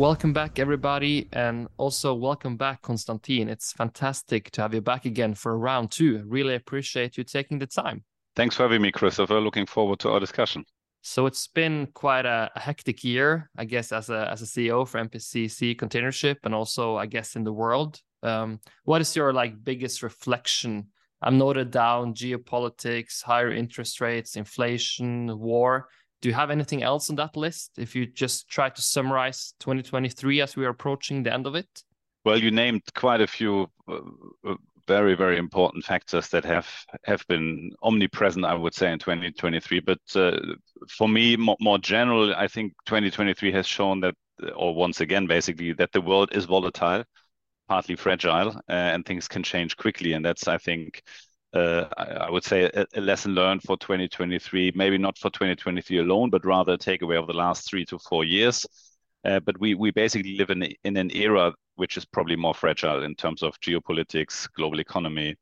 Welcome back, everybody, and also welcome back, Constantin. It's fantastic to have you back again for round two. Really appreciate you taking the time. Thanks for having me, Christopher. Looking forward to our discussion. So it's been quite a, a, hectic year, I guess, as a as a CEO for MPCC Containership, and also, I guess, in the world. Um, what is your like biggest reflection? I'm noted down geopolitics, higher interest rates, inflation, war. Do you have anything else on that list? If you just try to summarize 2023 as we are approaching the end of it. Well, you named quite a few uh, uh very, very important factors that have have been omnipresent, I would say, in 2023. But uh, for me, more, more general, I think 2023 has shown that, or once again, basically, that the world is volatile, partly fragile, uh, and things can change quickly. And that's, I think, uh, I, I, would say a, lesson learned for 2023, maybe not for 2023 alone, but rather a takeaway of the last three to four years. Uh, but we basically live in an era which is probably more fragile in terms of geopolitics, global economy,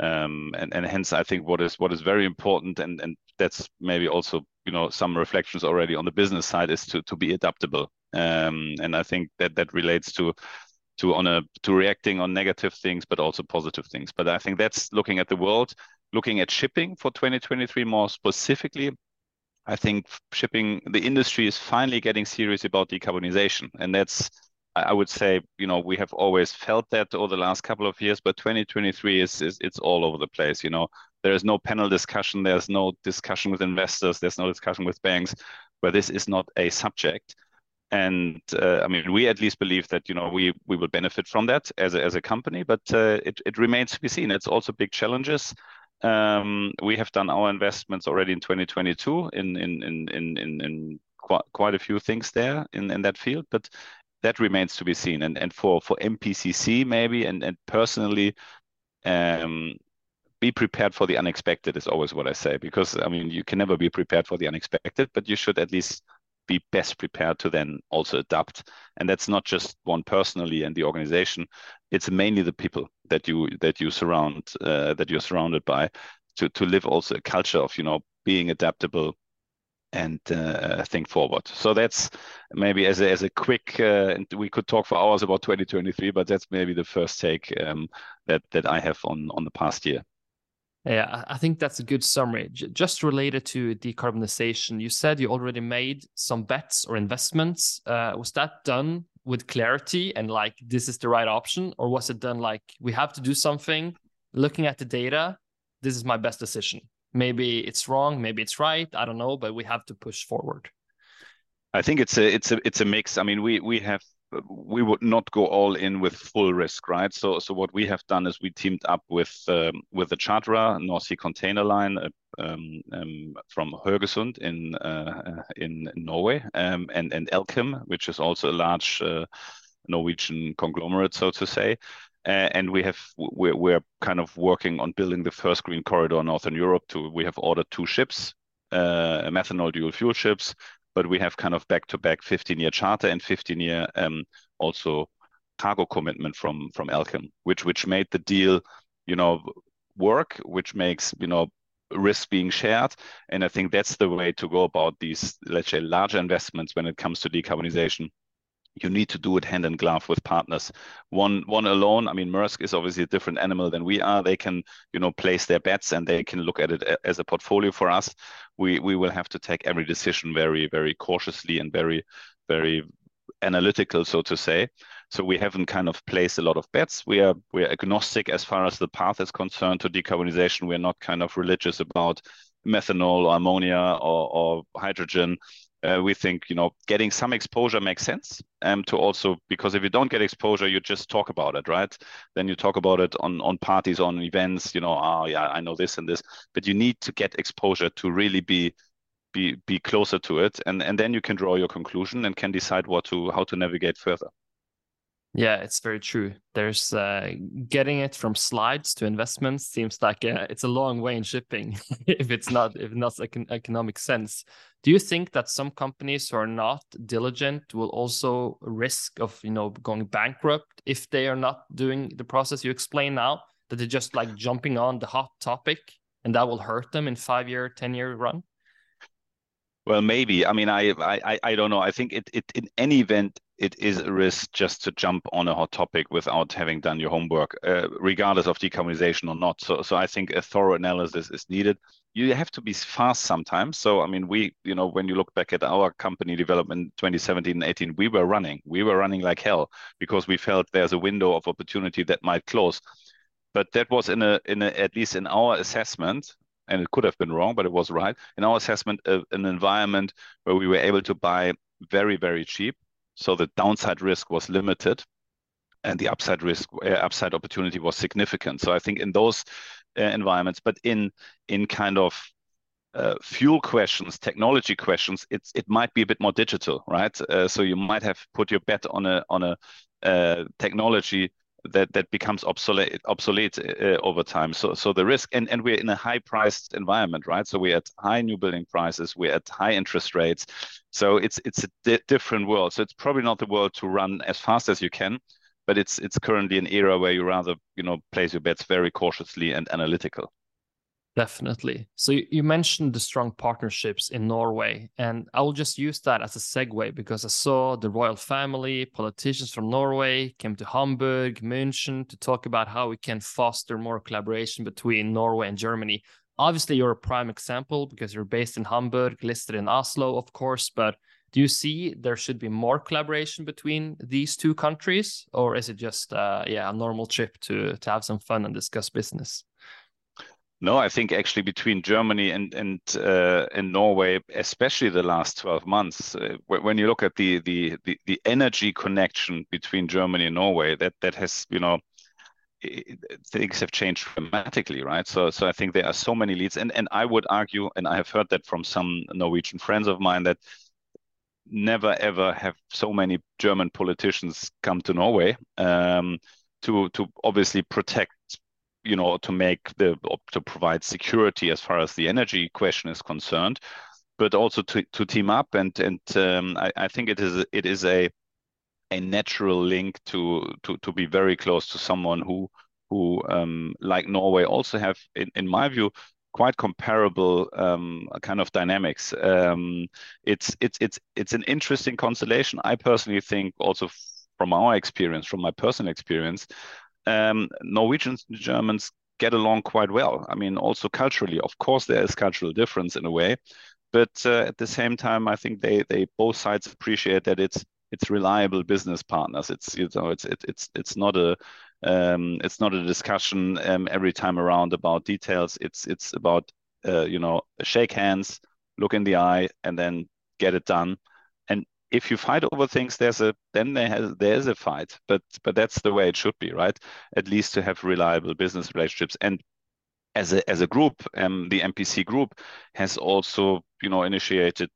um, and hence I think what is very important, and that's maybe also some reflections already on the business side is to be adaptable, um, and I think that that relates to to on a to reacting on negative things but also positive things. But i think that's looking at the world looking at shipping for 2023 more specifically i think shipping the industry is finally getting serious about decarbonization. And that's i would say you know we have always felt that over the last couple of years but 2023 is, is it's all over the place you know. There is no panel discussion there's no discussion with investors there's no discussion with banks where this is not a subject and uh, I mean, we at least believe that you know we we will benefit from that as a, as a company, but uh, it it remains to be seen. It's also big challenges. Um, we have done our investments already in 2022 in in in in in, in quite, quite a few things there in in that field, but that remains to be seen. And and for for MPCC maybe and and personally. Um, be prepared for the unexpected is always what I say because I mean you can never be prepared for the unexpected, but you should at least be best prepared to then also adapt and that's not just one personally and the organization it's mainly the people that you that you surround uh, that you're surrounded by to to live also a culture of you know being adaptable and uh, think forward. So that's maybe as a, as a quick, uh, and we could talk for hours about 2023, but that's maybe the first take um, that that I have on on the past year. Yeah, I think that's a good summary. Just related to decarbonization, you said you already made some bets or investments. Uh, was that done with clarity and like this is the right option, or was it done like we have to do something, looking at the data, this is my best decision? Maybe it's wrong, maybe it's right. I don't know, but we have to push forward. I think it's a it's a it's a mix. I mean, we we have we would not go all in with full risk, right? So, so what we have done is we teamed up with um, with the charterer North Sea Container Line uh, um, um, from Haugesund in uh, in Norway, um, and and Elkem, which is also a large uh, Norwegian conglomerate, so to say. And we have we're, we're kind of working on building the first green corridor in Northern Europe. To we have ordered two ships, uh, methanol dual fuel ships but we have kind of back-to-back 15-year charter and 15-year um, also cargo commitment from from Elkem, which which made the deal, you know, work, which makes you know risk being shared, and I think that's the way to go about these let's say larger investments when it comes to decarbonization you need to do it hand in glove with partners. One one alone, I mean, Maersk is obviously a different animal than we are. They can, you know, place their bets and they can look at it as a portfolio. For us, we we will have to take every decision very very cautiously and very very analytical, so to say. So we haven't kind of placed a lot of bets. We are we're agnostic as far as the path is concerned to decarbonization. We're not kind of religious about methanol or ammonia or, or hydrogen uh, we think you know getting some exposure makes sense. Um, to also because if you don't get exposure you just talk about it right? Then you talk about it on on parties on events you know oh yeah i know this and this. But you need to get exposure to really be be be closer to it. And and then you can draw your conclusion and can decide what to how to navigate further yeah, it's very true. There's uh, getting it from slides to investments seems like a, it's a long way in shipping if it's not if not econ- economic sense. Do you think that some companies who are not diligent will also risk of you know going bankrupt if they are not doing the process you explain now? That they're just like jumping on the hot topic and that will hurt them in five year, ten year run? Well, maybe. I mean, I, I, I don't know. I think it, it, in any event, it is a risk just to jump on a hot topic without having done your homework, uh, regardless of decarbonization or not. So, so I think a thorough analysis is needed. You have to be fast sometimes. So, I mean, we, you know, when you look back at our company development 2017 and 18, we were running, we were running like hell because we felt there's a window of opportunity that might close. But that was in a, in a, at least in our assessment, and it could have been wrong, but it was right. In our assessment, uh, an environment where we were able to buy very, very cheap. So the downside risk was limited and the upside risk, uh, upside opportunity was significant. So I think in those uh, environments, but in in kind of uh, fuel questions, technology questions, it's it might be a bit more digital, right? Uh, so you might have put your bet on a on a uh, technology that that becomes obsolete obsolete uh, over time. So so the risk and and we're in a high priced environment, right? So we're at high new building prices, we're at high interest rates. So it's it's a di different world. So it's probably not the world to run as fast as you can, but it's it's currently an era where you rather you know place your bets very cautiously and analytical. Definitely. So you mentioned the strong partnerships in Norway, and I will just use that as a segue because I saw the royal family, politicians from Norway came to Hamburg, München to talk about how we can foster more collaboration between Norway and Germany. Obviously, you're a prime example because you're based in Hamburg, listed in Oslo, of course, but do you see there should be more collaboration between these two countries, or is it just uh, yeah a normal trip to to have some fun and discuss business? No, I think actually between Germany and and uh, and Norway, especially the last twelve months, uh, when you look at the, the the the energy connection between Germany and Norway, that that has you know things have changed dramatically, right? So so I think there are so many leads, and and I would argue, and I have heard that from some Norwegian friends of mine that never ever have so many German politicians come to Norway um, to to obviously protect you know, to make the to provide security as far as the energy question is concerned, but also to, to team up and and um, I, I think it is it is a a natural link to to to be very close to someone who who um, like Norway also have in, in my view quite comparable um, kind of dynamics. Um, it's it's it's it's an interesting constellation. I personally think also from our experience, from my personal experience, um, Norwegians and Germans get along quite well. I mean, also culturally, of course, there is cultural difference in a way, but uh, at the same time, I think they they both sides appreciate that it's it's reliable business partners. It's you know it's it, it's it's not a um, it's not a discussion um, every time around about details. It's it's about uh, you know shake hands, look in the eye, and then get it done if you fight over things, there's a then there has there's a fight, but but that's the way it should be, right? At least to have reliable business relationships. And as a as a group, um, the MPC group has also you know initiated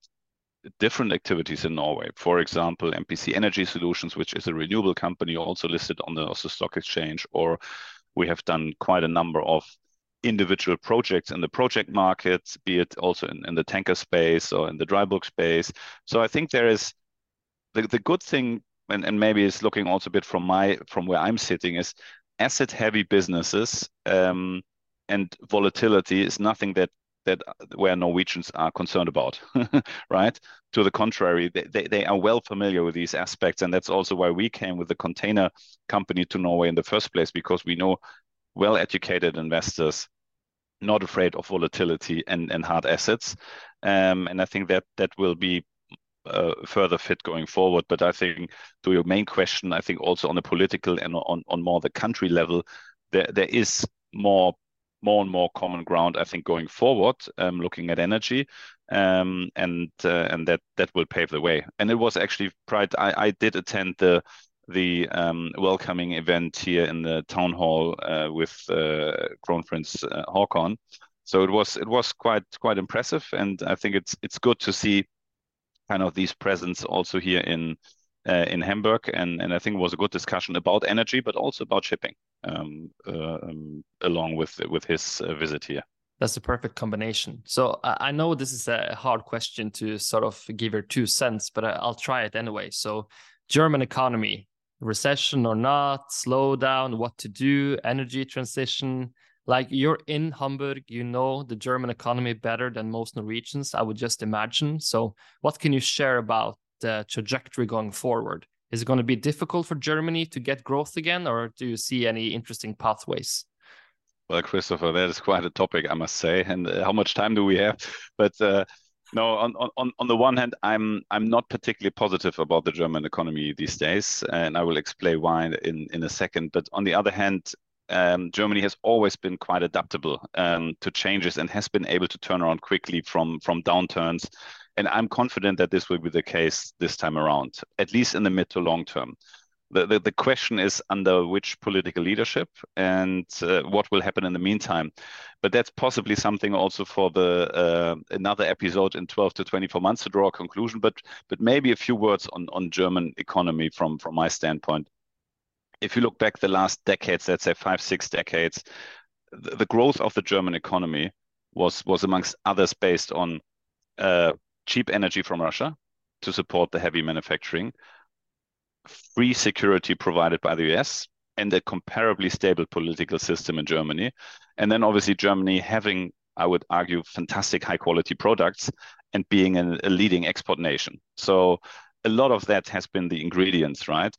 different activities in Norway. For example, MPC Energy Solutions, which is a renewable company also listed on the Oslo Stock Exchange, or we have done quite a number of individual projects in the project market, be it also in, in the tanker space or in the dry bulk space. So I think there is the, the good thing and, and maybe it's looking also a bit from my from where i'm sitting is asset heavy businesses um, and volatility is nothing that that where Norwegians are concerned about, right? To the contrary, they, they, they, are well familiar with these aspects. And that's also why we came with the container company to Norway in the first place, because we know well educated investors not afraid of volatility and, and hard assets. Um, and I think that that will be further fit going forward. But I think to your main question, I think also on the political and on, on more the country level, there there is more more and more common ground. I think going forward, um, looking at energy, um, and uh, and that that will pave the way. And it was actually pride. I, I did attend the the um, welcoming event here in the town hall uh, with uh, Crown Prince uh, Haakon. So it was it was quite quite impressive, and I think it's it's good to see kind of these presence also here in uh, in Hamburg, and and I think it was a good discussion about energy, but also about shipping, um, uh, um, along with with his uh, visit here. That's the perfect combination. So I know this is a hard question to sort of give your two cents, but I'll try it anyway. So German economy, recession or not, slowdown, what to do, energy transition. Like you're in Hamburg, you know the German economy better than most Norwegians, I would just imagine. So, what can you share about the trajectory going forward? Is it going to be difficult for Germany to get growth again, or do you see any interesting pathways? Well, Christopher, that is quite a topic, I must say. And uh, how much time do we have? But uh, no, on, on, on the one hand, I'm I'm not particularly positive about the German economy these days, and I will explain why in, in a second. But on the other hand, um, Germany has always been quite adaptable um, to changes and has been able to turn around quickly from from downturns. And I'm confident that this will be the case this time around, at least in the mid to long term. The, the, the question is under which political leadership and uh, what will happen in the meantime. But that's possibly something also for the uh, another episode in 12 to 24 months to draw a conclusion. But but maybe a few words on on German economy from from my standpoint if you look back the last decades, let's say five, six decades, the, the growth of the German economy was was amongst others based on uh, cheap energy from Russia to support the heavy manufacturing, free security provided by the US, and a comparably stable political system in Germany. And then obviously Germany having, I would argue, fantastic high quality products and being a, a leading export nation. So a lot of that has been the ingredients, right?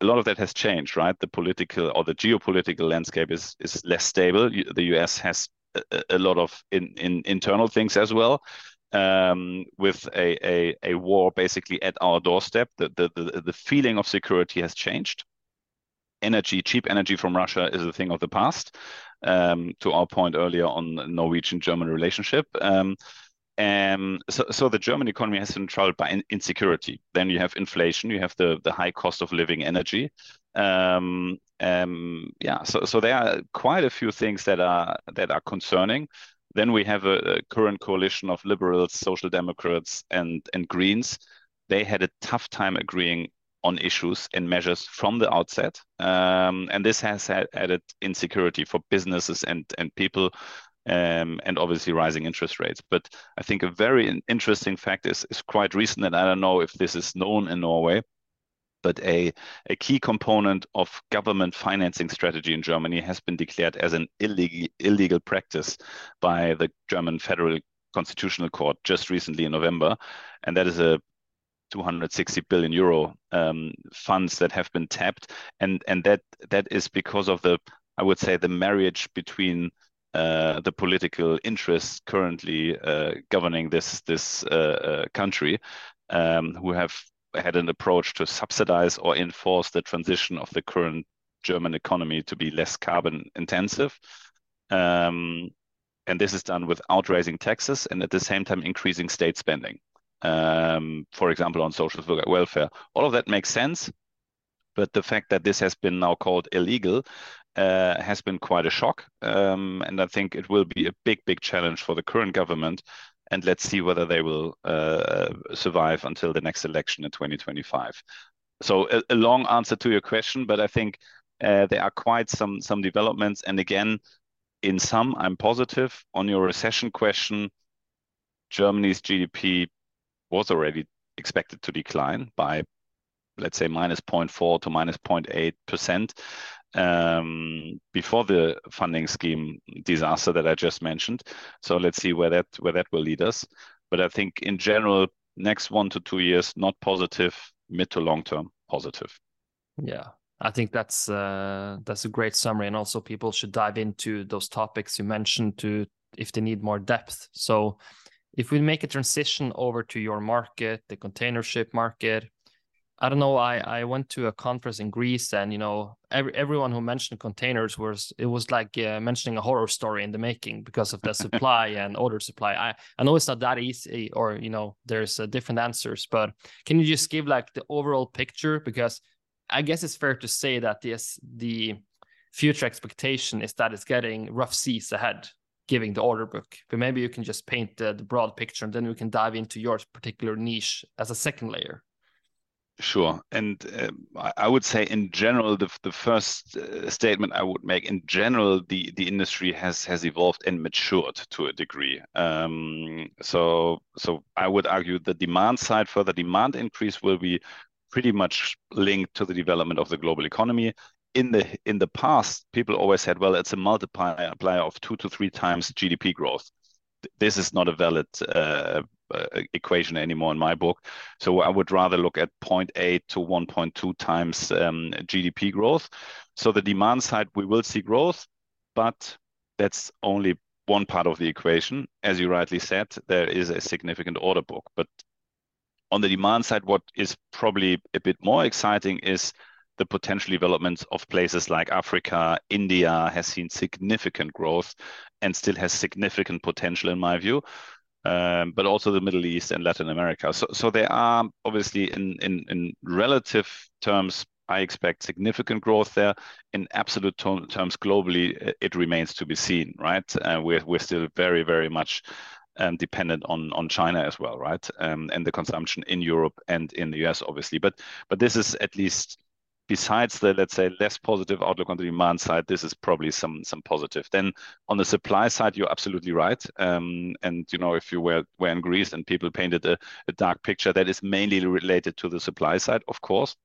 A lot of that has changed, right? The political or the geopolitical landscape is is less stable. The US has a, a lot of in, in internal things as well. Um, with a, a, a war basically at our doorstep, the, the, the, the feeling of security has changed. Energy, cheap energy from Russia is a thing of the past. Um, to our point earlier on Norwegian-German relationship. Um, um, so, so the German economy has been troubled by in insecurity. Then you have inflation, you have the the high cost of living energy. Um, um, yeah, so so there are quite a few things that are that are concerning. Then we have a, a current coalition of liberals, social democrats, and and Greens. They had a tough time agreeing on issues and measures from the outset, um, and this has had added insecurity for businesses and and people um, and obviously rising interest rates. But I think a very interesting fact is, is quite recent, and I don't know if this is known in Norway, but a, a key component of government financing strategy in Germany has been declared as an illegal, illegal practice by the German Federal Constitutional Court just recently in November. And that is a 260 billion euro um, funds that have been tapped. And, and that, that is because of the, I would say, the marriage between uh, the political interests currently uh, governing this this uh, uh, country, um, who have had an approach to subsidize or enforce the transition of the current German economy to be less carbon intensive. Um, and this is done without raising taxes and at the same time increasing state spending. Um, for example, on social welfare. All of that makes sense, but the fact that this has been now called illegal has been quite a shock. Um, and I think it will be a big, big challenge for the current government. And let's see whether they will uh, survive until the next election in 2025. So a, a, long answer to your question, but I think uh, there are quite some some developments. And again, in some, I'm positive. On your recession question, Germany's GDP was already expected to decline by, let's say, minus 0.4 to minus 0.8 percent um, before the funding scheme disaster that I just mentioned. So let's see where that where that will lead us. But I think in general, next one to two years, not positive. Mid to long term, positive. Yeah, I think that's uh, that's a great summary, and also people should dive into those topics you mentioned to if they need more depth. So, if we make a transition over to your market, the container ship market, I don't know. I I went to a conference in Greece, and you know, every everyone who mentioned containers was it was like uh, mentioning a horror story in the making because of the supply and order supply. I I know it's not that easy, or you know, there's uh, different answers, but can you just give like the overall picture? Because I guess it's fair to say that this the future expectation is that it's getting rough seas ahead, giving the order book. But maybe you can just paint the, the broad picture, and then we can dive into your particular niche as a second layer. Sure. And uh, I would say in general, the, the first uh, statement I would make in general, the, the industry has has evolved and matured to a degree. Um, so so I would argue the demand side, further demand increase will be pretty much linked to the development of the global economy in the in the past, people always said, well, it's a multiplier of two to three times GDP growth. This is not a valid uh, equation anymore in my book. So I would rather look at 0.8 to 1.2 times um, GDP growth. So the demand side, we will see growth, but that's only one part of the equation. As you rightly said, there is a significant order book. But on the demand side, what is probably a bit more exciting is the potential developments of places like Africa, India has seen significant growth and still has significant potential in my view. Um, but also the Middle East and Latin America. So, so there are obviously in, in, in relative terms, I expect significant growth there. In absolute terms, globally, it remains to be seen, right? Uh, we're, we're still very, very much um, dependent on on China as well, right? Um, and the consumption in Europe and in the US, obviously. But but this is at least besides the let's say less positive outlook on the demand side, this is probably some positive. Then on the supply side, you're absolutely right. Um, and you know if you were in Greece and people painted a, dark picture, that is mainly related to the supply side, of course.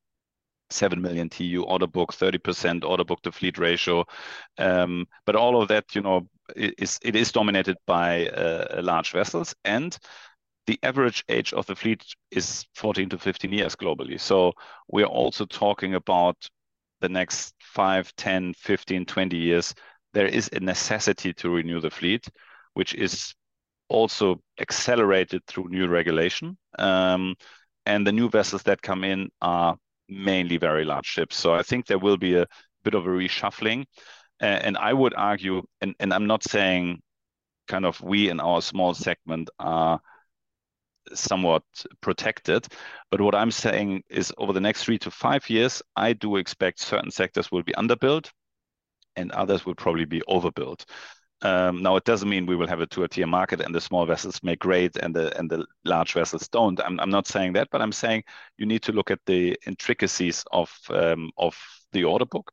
7 million TEU order book, 30% order book to fleet ratio. Um, but all of that, you know, is it is dominated by uh, large vessels and the average age of the fleet is 14 to 15 years globally. So we're also talking about the next 5, 10, 15, 20 years. There is a necessity to renew the fleet, which is also accelerated through new regulation. Um, and the new vessels that come in are mainly very large ships. So I think there will be a bit of a reshuffling. Uh, and I would argue, and, and I'm not saying kind of we in our small segment are somewhat protected. But what I'm saying is over the next three to five years, I do expect certain sectors will be underbuilt and others will probably be overbuilt. Um, now, it doesn't mean we will have a two-tier market and the small vessels make great and the and the large vessels don't. I'm, I'm not saying that, but I'm saying you need to look at the intricacies of um, of the order book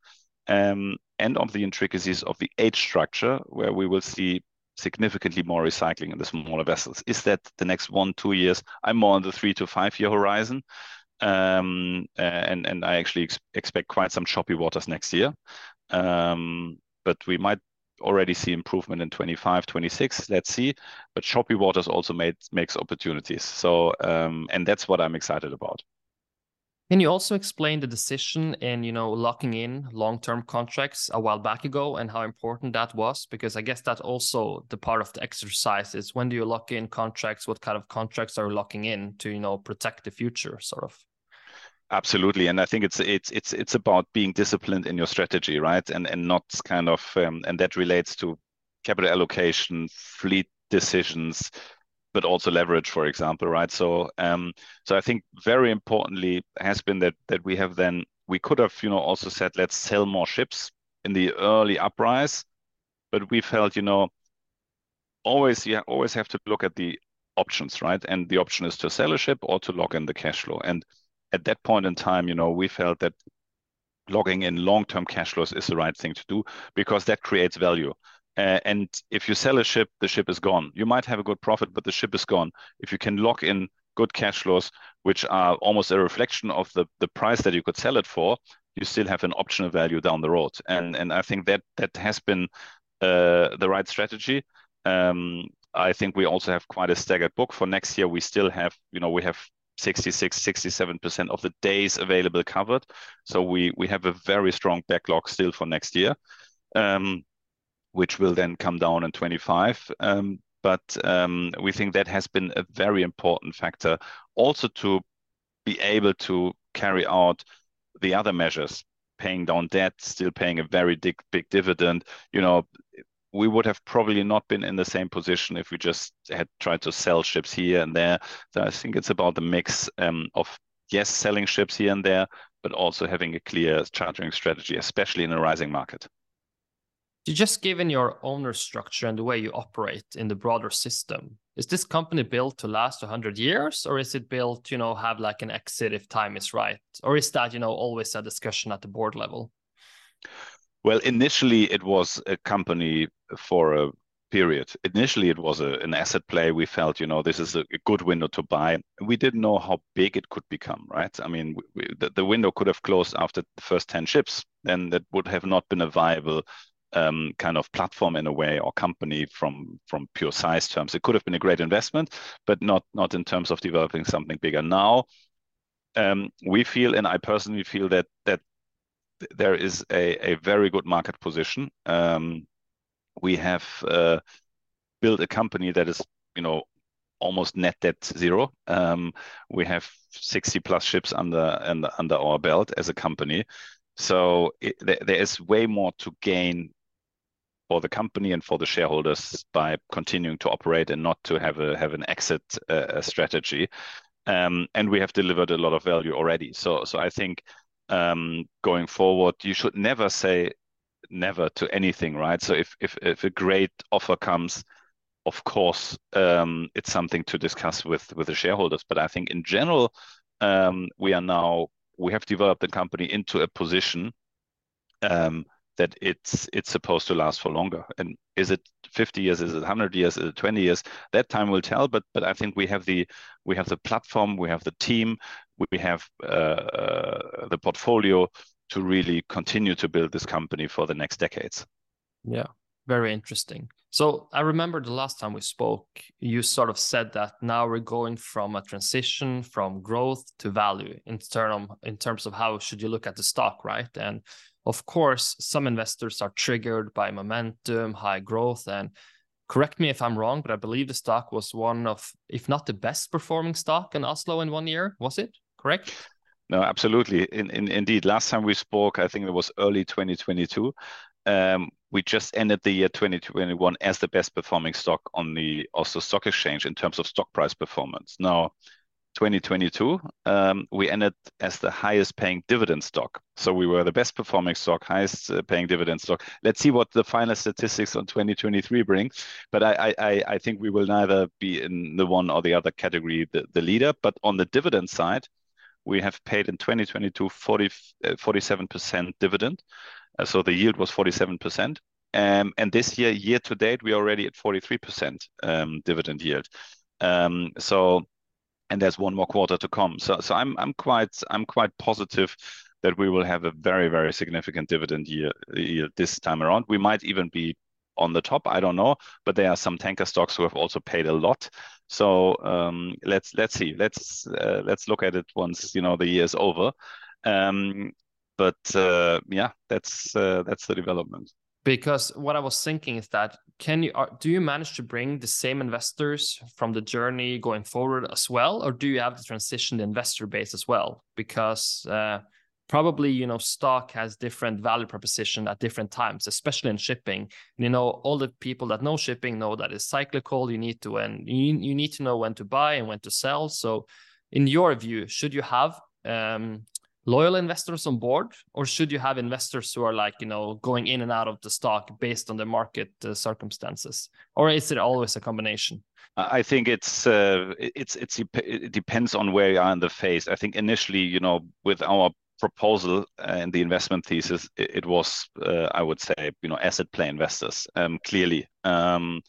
um, and of the intricacies of the age structure, where we will see significantly more recycling in the smaller vessels. Is that the next one, two years? I'm more on the three to five year horizon. Um, and, and I actually ex expect quite some choppy waters next year. Um, but we might already see improvement in 25, 26. Let's see. But choppy waters also made, makes opportunities. So, um, and that's what I'm excited about. Can you also explain the decision in, you know, locking in long-term contracts a while back ago and how important that was? Because I guess that also the part of the exercise is when do you lock in contracts? What kind of contracts are you locking in to, you know, protect the future, sort of? Absolutely, and I think it's it's it's it's about being disciplined in your strategy, right? And and not kind of um, and that relates to capital allocation, fleet decisions, but also leverage, for example, right? So, um, so I think very importantly has been that that we have then we could have, you know, also said let's sell more ships in the early uprise, but we felt, you know, always you always have to look at the options, right? And the option is to sell a ship or to lock in the cash flow. And at that point in time, you know, we felt that logging in long-term cash flows is the right thing to do because that creates value. Uh, and if you sell a ship, the ship is gone. You might have a good profit, but the ship is gone. If you can lock in good cash flows, which are almost a reflection of the, the price that you could sell it for, you still have an optional value down the road. And and I think that that has been uh, the right strategy. Um, I think we also have quite a staggered book for next year. We still have, you know, we have 66, 67% of the days available covered. So we we have a very strong backlog still for next year. Um, which will then come down in 25. Um, but um, we think that has been a very important factor also to be able to carry out the other measures, paying down debt, still paying a very big, big dividend. You know, we would have probably not been in the same position if we just had tried to sell ships here and there. So I think it's about the mix um, of yes, selling ships here and there, but also having a clear chartering strategy, especially in a rising market just given your owner structure and the way you operate in the broader system, is this company built to last 100 years or is it built, you know, have like an exit if time is right? Or is that, you know, always a discussion at the board level? Well, initially it was a company for a period. Initially, it was a, an asset play. We felt, you know, this is a, a, good window to buy. We didn't know how big it could become, right? I mean, we, the, the, window could have closed after the first 10 ships. and that would have not been a viable um, kind of platform in a way or company from from pure size terms. It could have been a great investment, but not not in terms of developing something bigger. Now, um, we feel, and I personally feel that that there is a, a very good market position. Um, we have uh, built a company that is, you know, almost net debt zero. Um, we have 60 plus ships under, under, under our belt as a company. So it, there is way more to gain for the company and for the shareholders by continuing to operate and not to have a have an exit uh, strategy. Um, and we have delivered a lot of value already. So so I think um, going forward, you should never say never to anything, right? So if if if a great offer comes, of course, um, it's something to discuss with with the shareholders. But I think in general, um, we are now we have developed the company into a position um, that it's it's supposed to last for longer. And is it 50 years? Is it 100 years? Is it 20 years? That time will tell. But but I think we have the we have the platform, we have the team, we have uh, the portfolio to really continue to build this company for the next decades. Yeah, very interesting. So I remember the last time we spoke, you sort of said that now we're going from a transition from growth to value in term in terms of how should you look at the stock, right? And of course, some investors are triggered by momentum, high growth, and correct me if I'm wrong, but I believe the stock was one of, if not the best performing stock in Oslo in one year. Was it correct? No, absolutely. In, in, indeed, last time we spoke, I think it was early 2022. Um, we just ended the year 2021 as the best performing stock on the Oslo Stock Exchange in terms of stock price performance. Now, 2022, um, we ended as the highest paying dividend stock. So we were the best performing stock, highest uh, paying dividend stock. Let's see what the final statistics on 2023 bring. But I, think we will neither be in the one or the other category, the, leader. But on the dividend side, we have paid in 2022 40, 47% uh, dividend. Uh, so the yield was 47%. Um, and this year, year to date, we're already at 43% um, dividend yield. So, and there's one more quarter to come. So, so I'm I'm quite I'm quite positive that we will have a very very significant dividend year, this time around. We might even be on the top. I don't know, but there are some tanker stocks who have also paid a lot. So um, let's let's see. Let's uh, let's look at it once you know the year is over. Um, but uh, yeah, that's uh, that's the development. Because what I was thinking is that can you are, do you manage to bring the same investors from the journey going forward as well, or do you have to transition the investor base as well? Because uh, probably you know stock has different value proposition at different times especially in shipping. You know all the people that know shipping know that it's cyclical. You need to and you, you need to know when to buy and when to sell. So in your view should you have um, loyal investors on board or should you have investors who are like you know going in and out of the stock based on the market uh, circumstances or is it always a combination I think it's uh, it's it's it depends on where you are in the phase. I think initially, you know, with our proposal and the investment thesis, it, it was, uh, I would say, you know, asset play investors, um, clearly. Um,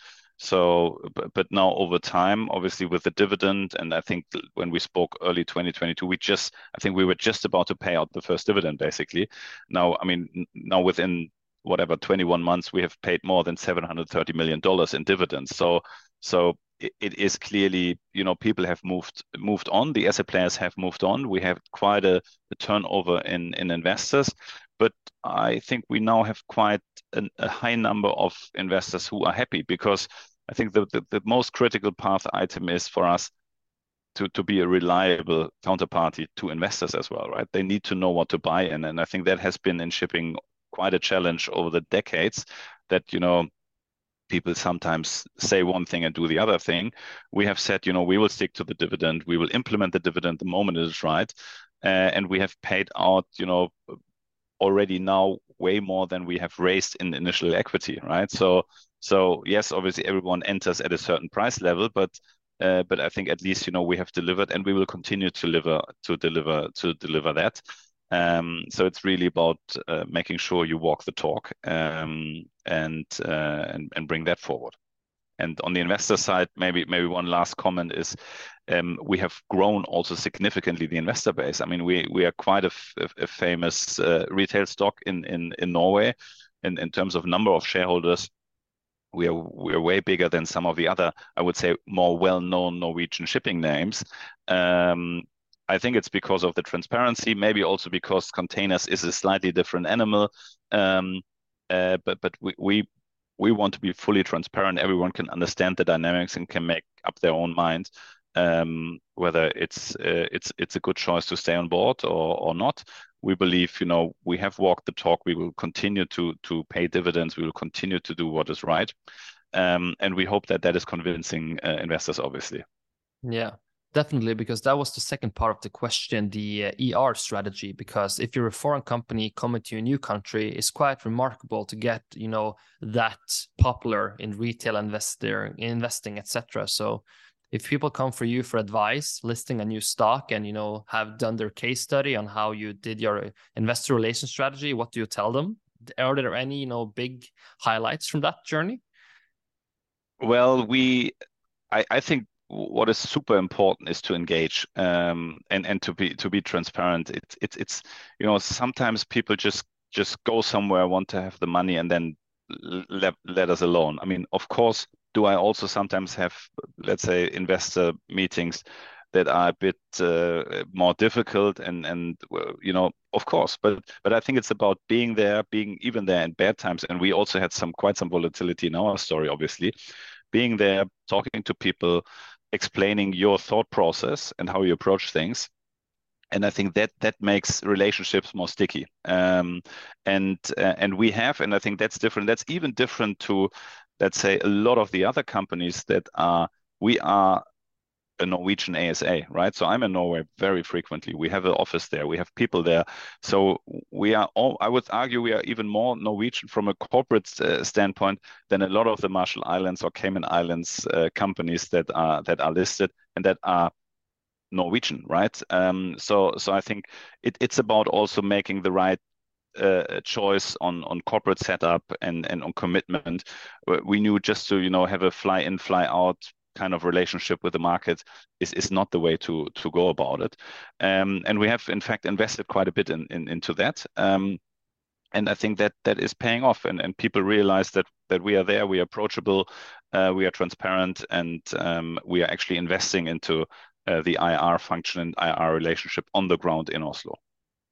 but, but now over time, obviously with the dividend, and I think when we spoke early 2022, we just, I think we were just about to pay out the first dividend, basically. Now, I mean, now within whatever 21 months, we have paid more than 730 million dollars in dividends. So, so it is clearly, you know, people have moved moved on. The asset players have moved on. We have quite a, turnover in investors, but I think we now have quite a high number of investors who are happy because I think the, most critical path item is for us to, to be a reliable counterparty to investors as well, right? They need to know what to buy in. And I think that has been in shipping quite a challenge over the decades that, you know, people sometimes say one thing and do the other thing. We have said, you know, we will stick to the dividend. We will implement the dividend the moment it is right. Uh, and we have paid out, you know, already now way more than we have raised in initial equity, right? So, so yes, obviously everyone enters at a certain price level, but uh, but I think at least you know we have delivered, and we will continue to deliver to deliver to deliver that. Um, so it's really about uh, making sure you walk the talk um, and, uh, and and bring that forward. And on the investor side, maybe maybe one last comment is um, we have grown also significantly the investor base. I mean, we we are quite a, famous uh, retail stock in in in Norway, in in terms of number of shareholders. We are we are way bigger than some of the other, I would say, more well-known Norwegian shipping names. Um, I think it's because of the transparency, maybe also because containers is a slightly different animal. Um, uh, but but we, we we want to be fully transparent. Everyone can understand the dynamics and can make up their own mind um, whether it's uh, it's it's a good choice to stay on board or or not. We believe, you know, we have walked the talk. We will continue to to pay dividends. We will continue to do what is right, um, and we hope that that is convincing uh, investors. Obviously. Yeah. Definitely, because that was the second part of the question, the uh, ER strategy. Because if you're a foreign company coming to a new country, it's quite remarkable to get, you know, that popular in retail investor investing, etc. So, if people come for you for advice, listing a new stock, and you know have done their case study on how you did your investor relation strategy, what do you tell them? Are there any, you know, big highlights from that journey? Well, we, I, I think what is super important is to engage um, and and to be to be transparent. It's it's it's you know sometimes people just just go somewhere, want to have the money, and then let let us alone. I mean, of course, do I also sometimes have let's say investor meetings that are a bit uh, more difficult and and you know of course but but i think it's about being there being even there in bad times and we also had some quite some volatility in our story obviously being there talking to people explaining your thought process and how you approach things and I think that that makes relationships more sticky. Um, and uh, and we have, and I think that's different. That's even different to, let's say, a lot of the other companies that are. We are a Norwegian ASA, right? So I'm in Norway very frequently. We have an office there. We have people there. So we are all, I would argue we are even more Norwegian from a corporate uh, standpoint than a lot of the Marshall Islands or Cayman Islands uh, companies that are that are listed and that are Norwegian, right? Um, so so I think it, it's about also making the right choice on on corporate setup and and on commitment. We knew just to you know have a fly in fly out kind of relationship with the market is, is not the way to to go about it. Um, and we have in fact invested quite a bit in, in into that. Um, and I think that that is paying off, and, and people realize that that we are there, we are approachable, uh, we are transparent, and um, we are actually investing into uh, the IR function and IR relationship on the ground in Oslo.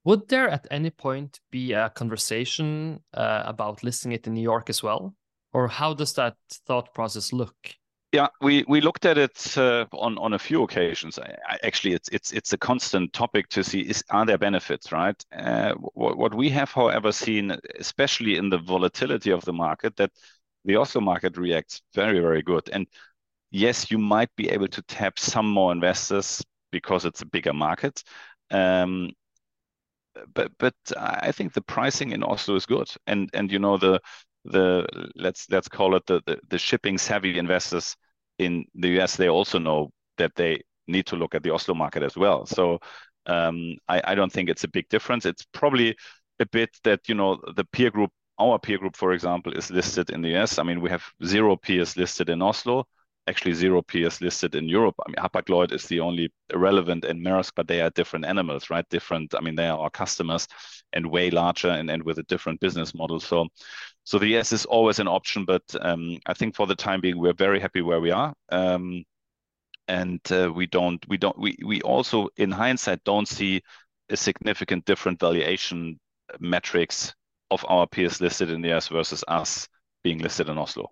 Would there at any point be a conversation uh, about listing it in New York as well? Or how does that thought process look? Yeah, we we looked at it uh, on on a few occasions. I, I, actually, it's it's it's a constant topic to see is are there benefits, right? Uh, what what we have, however, seen, especially in the volatility of the market, that the Oslo market reacts very very good. And yes, you might be able to tap some more investors because it's a bigger market. Um, but but I think the pricing in Oslo is good, and and you know the the let's let's call it the, the, the shipping savvy investors in the US they also know that they need to look at the Oslo market as well. So um, I, I don't think it's a big difference. It's probably a bit that you know the peer group, our peer group, for example, is listed in the US. I mean, we have zero peers listed in Oslo actually zero peers listed in Europe. I mean, Hapag-Lloyd is the only relevant in Maersk, but they are different animals, right? Different. I mean, they are our customers and way larger and, and with a different business model. So, so the yes is always an option, but um, I think for the time being, we're very happy where we are. Um, and uh, we don't, we don't, we, we also, in hindsight, don't see a significant different valuation metrics of our peers listed in the US versus us being listed in Oslo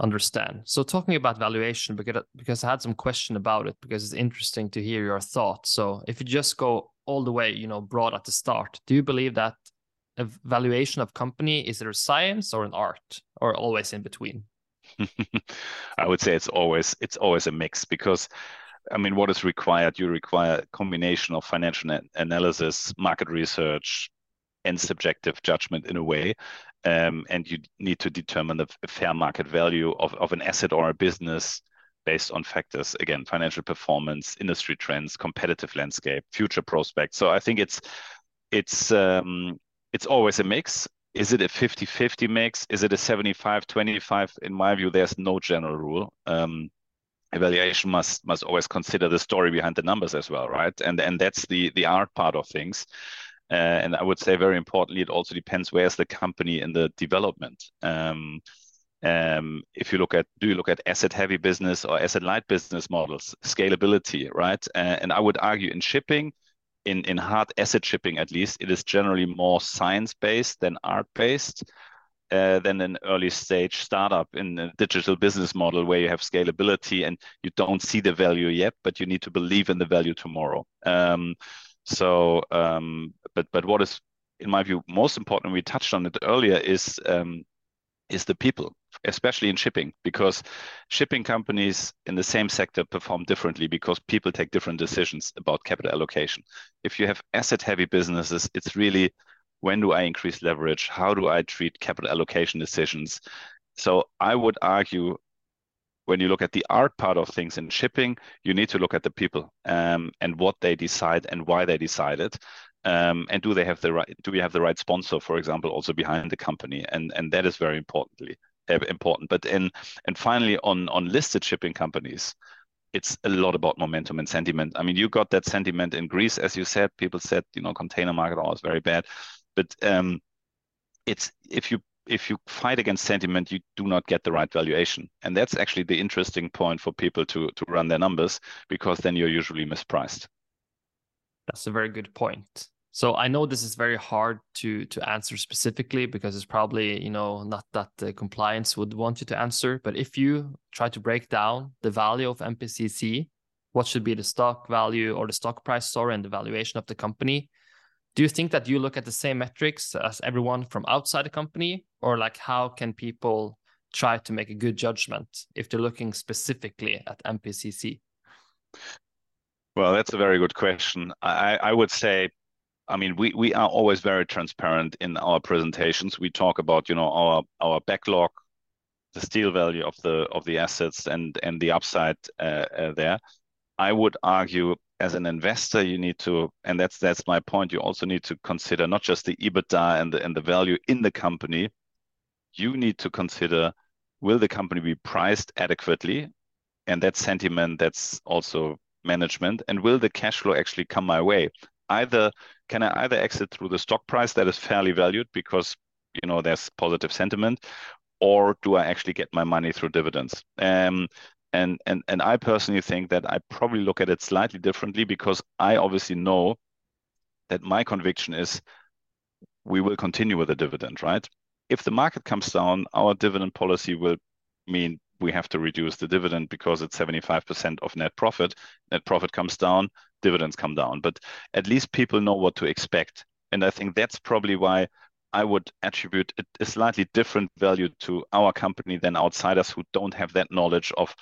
understand. So talking about valuation, because because I had some question about it, because it's interesting to hear your thoughts. So if you just go all the way, you know, broad at the start, do you believe that valuation of company is it a science or an art, or always in between? I would say it's always it's always a mix because. I mean, what is required? You require a combination of financial analysis, market research, and subjective judgment in a way um, and you need to determine the fair market value of, of an asset or a business based on factors again financial performance industry trends competitive landscape future prospects so i think it's it's um, it's always a mix is it a 50-50 mix? Is it a 75-25? In my view, there's no general rule. Um, evaluation must must always consider the story behind the numbers as well, right? And and that's the the art part of things. Uh, and I would say very importantly, it also depends where's the company in the development. Um, um, if you look at, do you look at asset heavy business or asset light business models, scalability, right? Uh, and I would argue in shipping, in, in hard asset shipping at least, it is generally more science based than art based. Uh, than an early stage startup in a digital business model where you have scalability and you don't see the value yet, but you need to believe in the value tomorrow. Um, so, um, but but what is, in my view, most important, we touched on it earlier, is um, is the people, especially in shipping, because shipping companies in the same sector perform differently because people take different decisions about capital allocation. If you have asset heavy businesses, it's really when do I increase leverage? How do I treat capital allocation decisions? So I would argue when you look at the art part of things in shipping, you need to look at the people um, and what they decide and why they decide it. Um, and do they have the right? Do we have the right sponsor, for example, also behind the company? And and that is very importantly uh, important. But in and finally on on listed shipping companies, it's a lot about momentum and sentiment. I mean, you got that sentiment in Greece, as you said. People said, you know, container market always very bad, but um, it's if you if you fight against sentiment, you do not get the right valuation, and that's actually the interesting point for people to to run their numbers because then you're usually mispriced. That's a very good point. So I know this is very hard to to answer specifically because it's probably you know not that the compliance would want you to answer. But if you try to break down the value of MPCC, what should be the stock value or the stock price, sorry, and the valuation of the company? Do you think that you look at the same metrics as everyone from outside the company, or like how can people try to make a good judgment if they're looking specifically at MPCC? Well, that's a very good question. I, I would say, I mean, we, we are always very transparent in our presentations. We talk about, you know, our our backlog, the steel value of the of the assets, and and the upside uh, uh, there. I would argue, as an investor, you need to, and that's that's my point. You also need to consider not just the EBITDA and the and the value in the company. You need to consider, will the company be priced adequately, and that sentiment that's also management and will the cash flow actually come my way either can i either exit through the stock price that is fairly valued because you know there's positive sentiment or do i actually get my money through dividends um, and and and i personally think that i probably look at it slightly differently because i obviously know that my conviction is we will continue with the dividend right if the market comes down our dividend policy will mean we have to reduce the dividend because it's 75% of net profit. Net profit comes down, dividends come down. But at least people know what to expect. And I think that's probably why I would attribute a slightly different value to our company than outsiders who don't have that knowledge of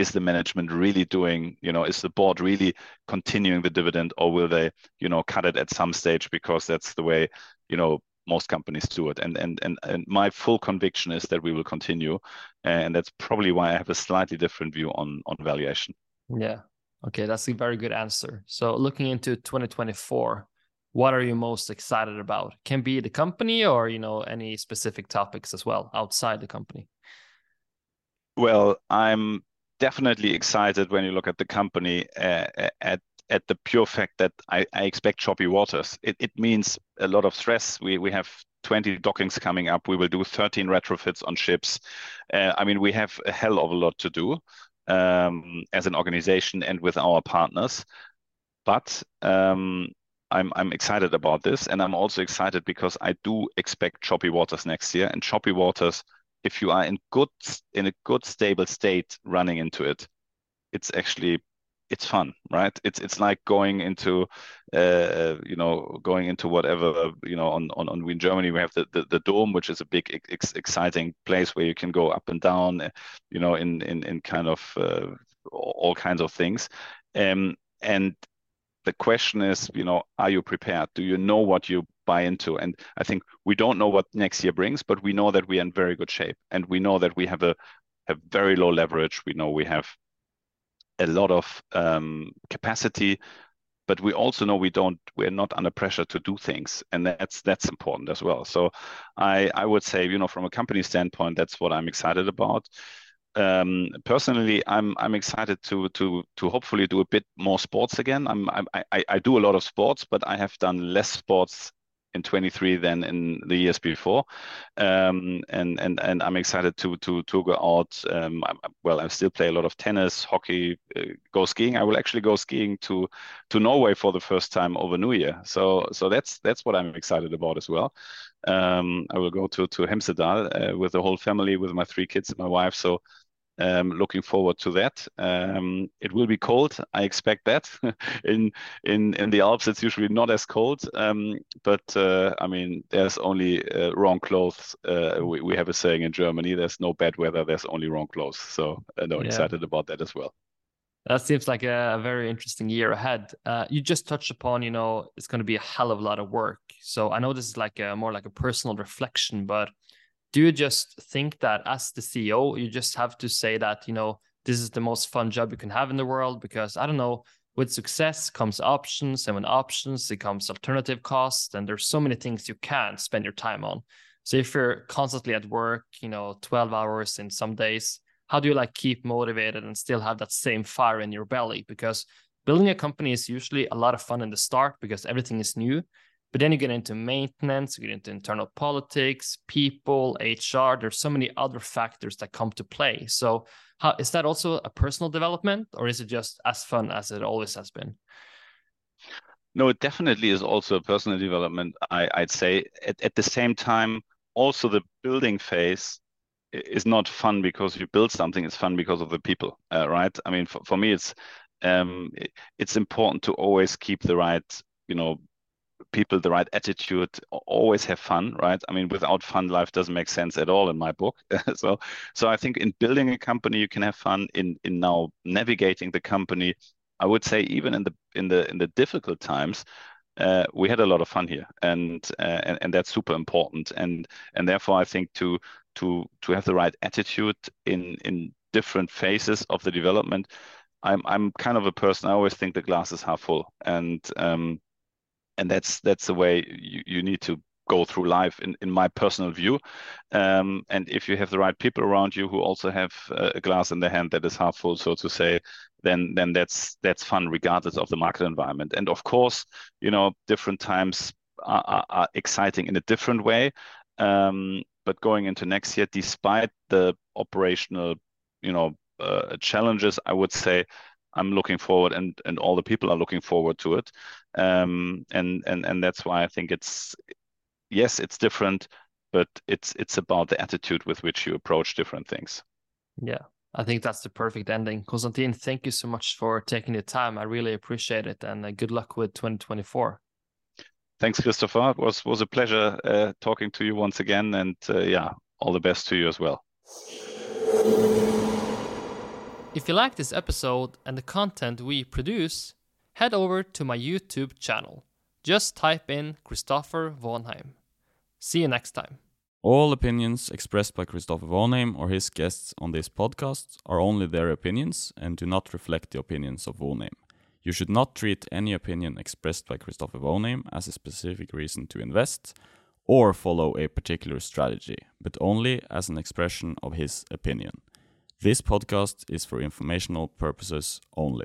is the management really doing, you know, is the board really continuing the dividend or will they, you know, cut it at some stage because that's the way, you know, most companies do it. And and and and my full conviction is that we will continue, and that's probably why I have a slightly different view on on valuation. Yeah. Okay, that's a very good answer. So looking into 2024, what are you most excited about? Can be the company or you know any specific topics as well outside the company. Well, I'm definitely excited when you look at the company uh, at at the pure fact that I, I expect choppy waters. It, it means a lot of stress. We, we have 20 dockings coming up. We will do 13 retrofits on ships. Uh, I mean, we have a hell of a lot to do um, as an organization and with our partners. But um, I'm I'm excited about this, and I'm also excited because I do expect choppy waters next year. And choppy waters, if you are in good in a good stable state running into it, it's actually it's fun, right? It's it's like going into, uh, you know, going into whatever, you know, on on on we in Germany we have the, the, the dome, which is a big ex exciting place where you can go up and down, uh, you know, in in in kind of uh, all kinds of things, um, and the question is, you know, are you prepared? Do you know what you buy into? And I think we don't know what next year brings, but we know that we are in very good shape, and we know that we have a have very low leverage. We know we have a lot of um, capacity, but we also know we don't we're not under pressure to do things and that's that's important as well so i i would say you know from a company standpoint that's what i'm excited about um, personally i'm i'm excited to to to hopefully do a bit more sports again i'm I, I i do a lot of sports but i have done less sports in 23 than in the years before. Um, and and and I'm excited to to to go out. Um, I, well, I still play a lot of tennis, hockey, uh, go skiing. I will actually go skiing to to Norway for the first time over New Year. So so that's that's what I'm excited about as well. Um, I will go to to Hemsedal uh, with the whole family, with my three kids and my wife. So um, looking forward to that. Um, it will be cold. I expect that. in in in the Alps, it's usually not as cold. Um, but uh, I mean, there's only uh, wrong clothes. Uh, we, we have a saying in Germany: "There's no bad weather. There's only wrong clothes." So I'm yeah. excited about that as well. That seems like a, very interesting year ahead. Uh, you just touched upon, you know, it's going to be a hell of a lot of work. So I know this is like a more like a personal reflection, but do you just think that as the CEO, you just have to say that, you know, this is the most fun job you can have in the world? Because I don't know, with success comes options, and with options, it comes alternative costs, and there's so many things you can't spend your time on. So if you're constantly at work, you know, 12 hours in some days, how do you like keep motivated and still have that same fire in your belly? Because building a company is usually a lot of fun in the start because everything is new but then you get into maintenance, you get into internal politics, people, HR. There's so many other factors that come to play. So, how is that also a personal development, or is it just as fun as it always has been? No, it definitely is also a personal development. I, would say at, at the same time, also the building phase is not fun because you build something. It's fun because of the people, uh, right? I mean, for, for me, it's um, it, it's important to always keep the right, you know, people the right attitude always have fun right? I mean without fun life doesn't make sense at all in my book. So so i think in building a company you can have fun. In in now navigating the company i would say even in the in the in the difficult times uh, we had a lot of fun here. And, uh, and and that's super important. And and therefore i think to to to have the right attitude in in different phases of the development i'm i'm kind of a person i always think the glass is half full. And um and that's that's the way you, you need to go through life in, in my personal view. Um, and if you have the right people around you who also have a glass in their hand that is half full so to say then then that's that's fun regardless of the market environment. And of course you know different times are, are, are exciting in a different way. Um, but going into next year despite the operational you know uh, challenges i would say I'm looking forward, and and all the people are looking forward to it, um, and and and that's why I think it's yes, it's different, but it's it's about the attitude with which you approach different things. Yeah, I think that's the perfect ending. Constantin, thank you so much for taking the time. I really appreciate it, and uh, good luck with 2024. Thanks, Christopher. It was was a pleasure uh, talking to you once again, and uh, yeah, all the best to you as well. If you like this episode and the content we produce, head over to my YouTube channel. Just type in Christopher Vonheim. See you next time. All opinions expressed by Christopher Vonheim or his guests on this podcast are only their opinions and do not reflect the opinions of Vonheim. You should not treat any opinion expressed by Christopher Vonheim as a specific reason to invest or follow a particular strategy, but only as an expression of his opinion. This podcast is for informational purposes only.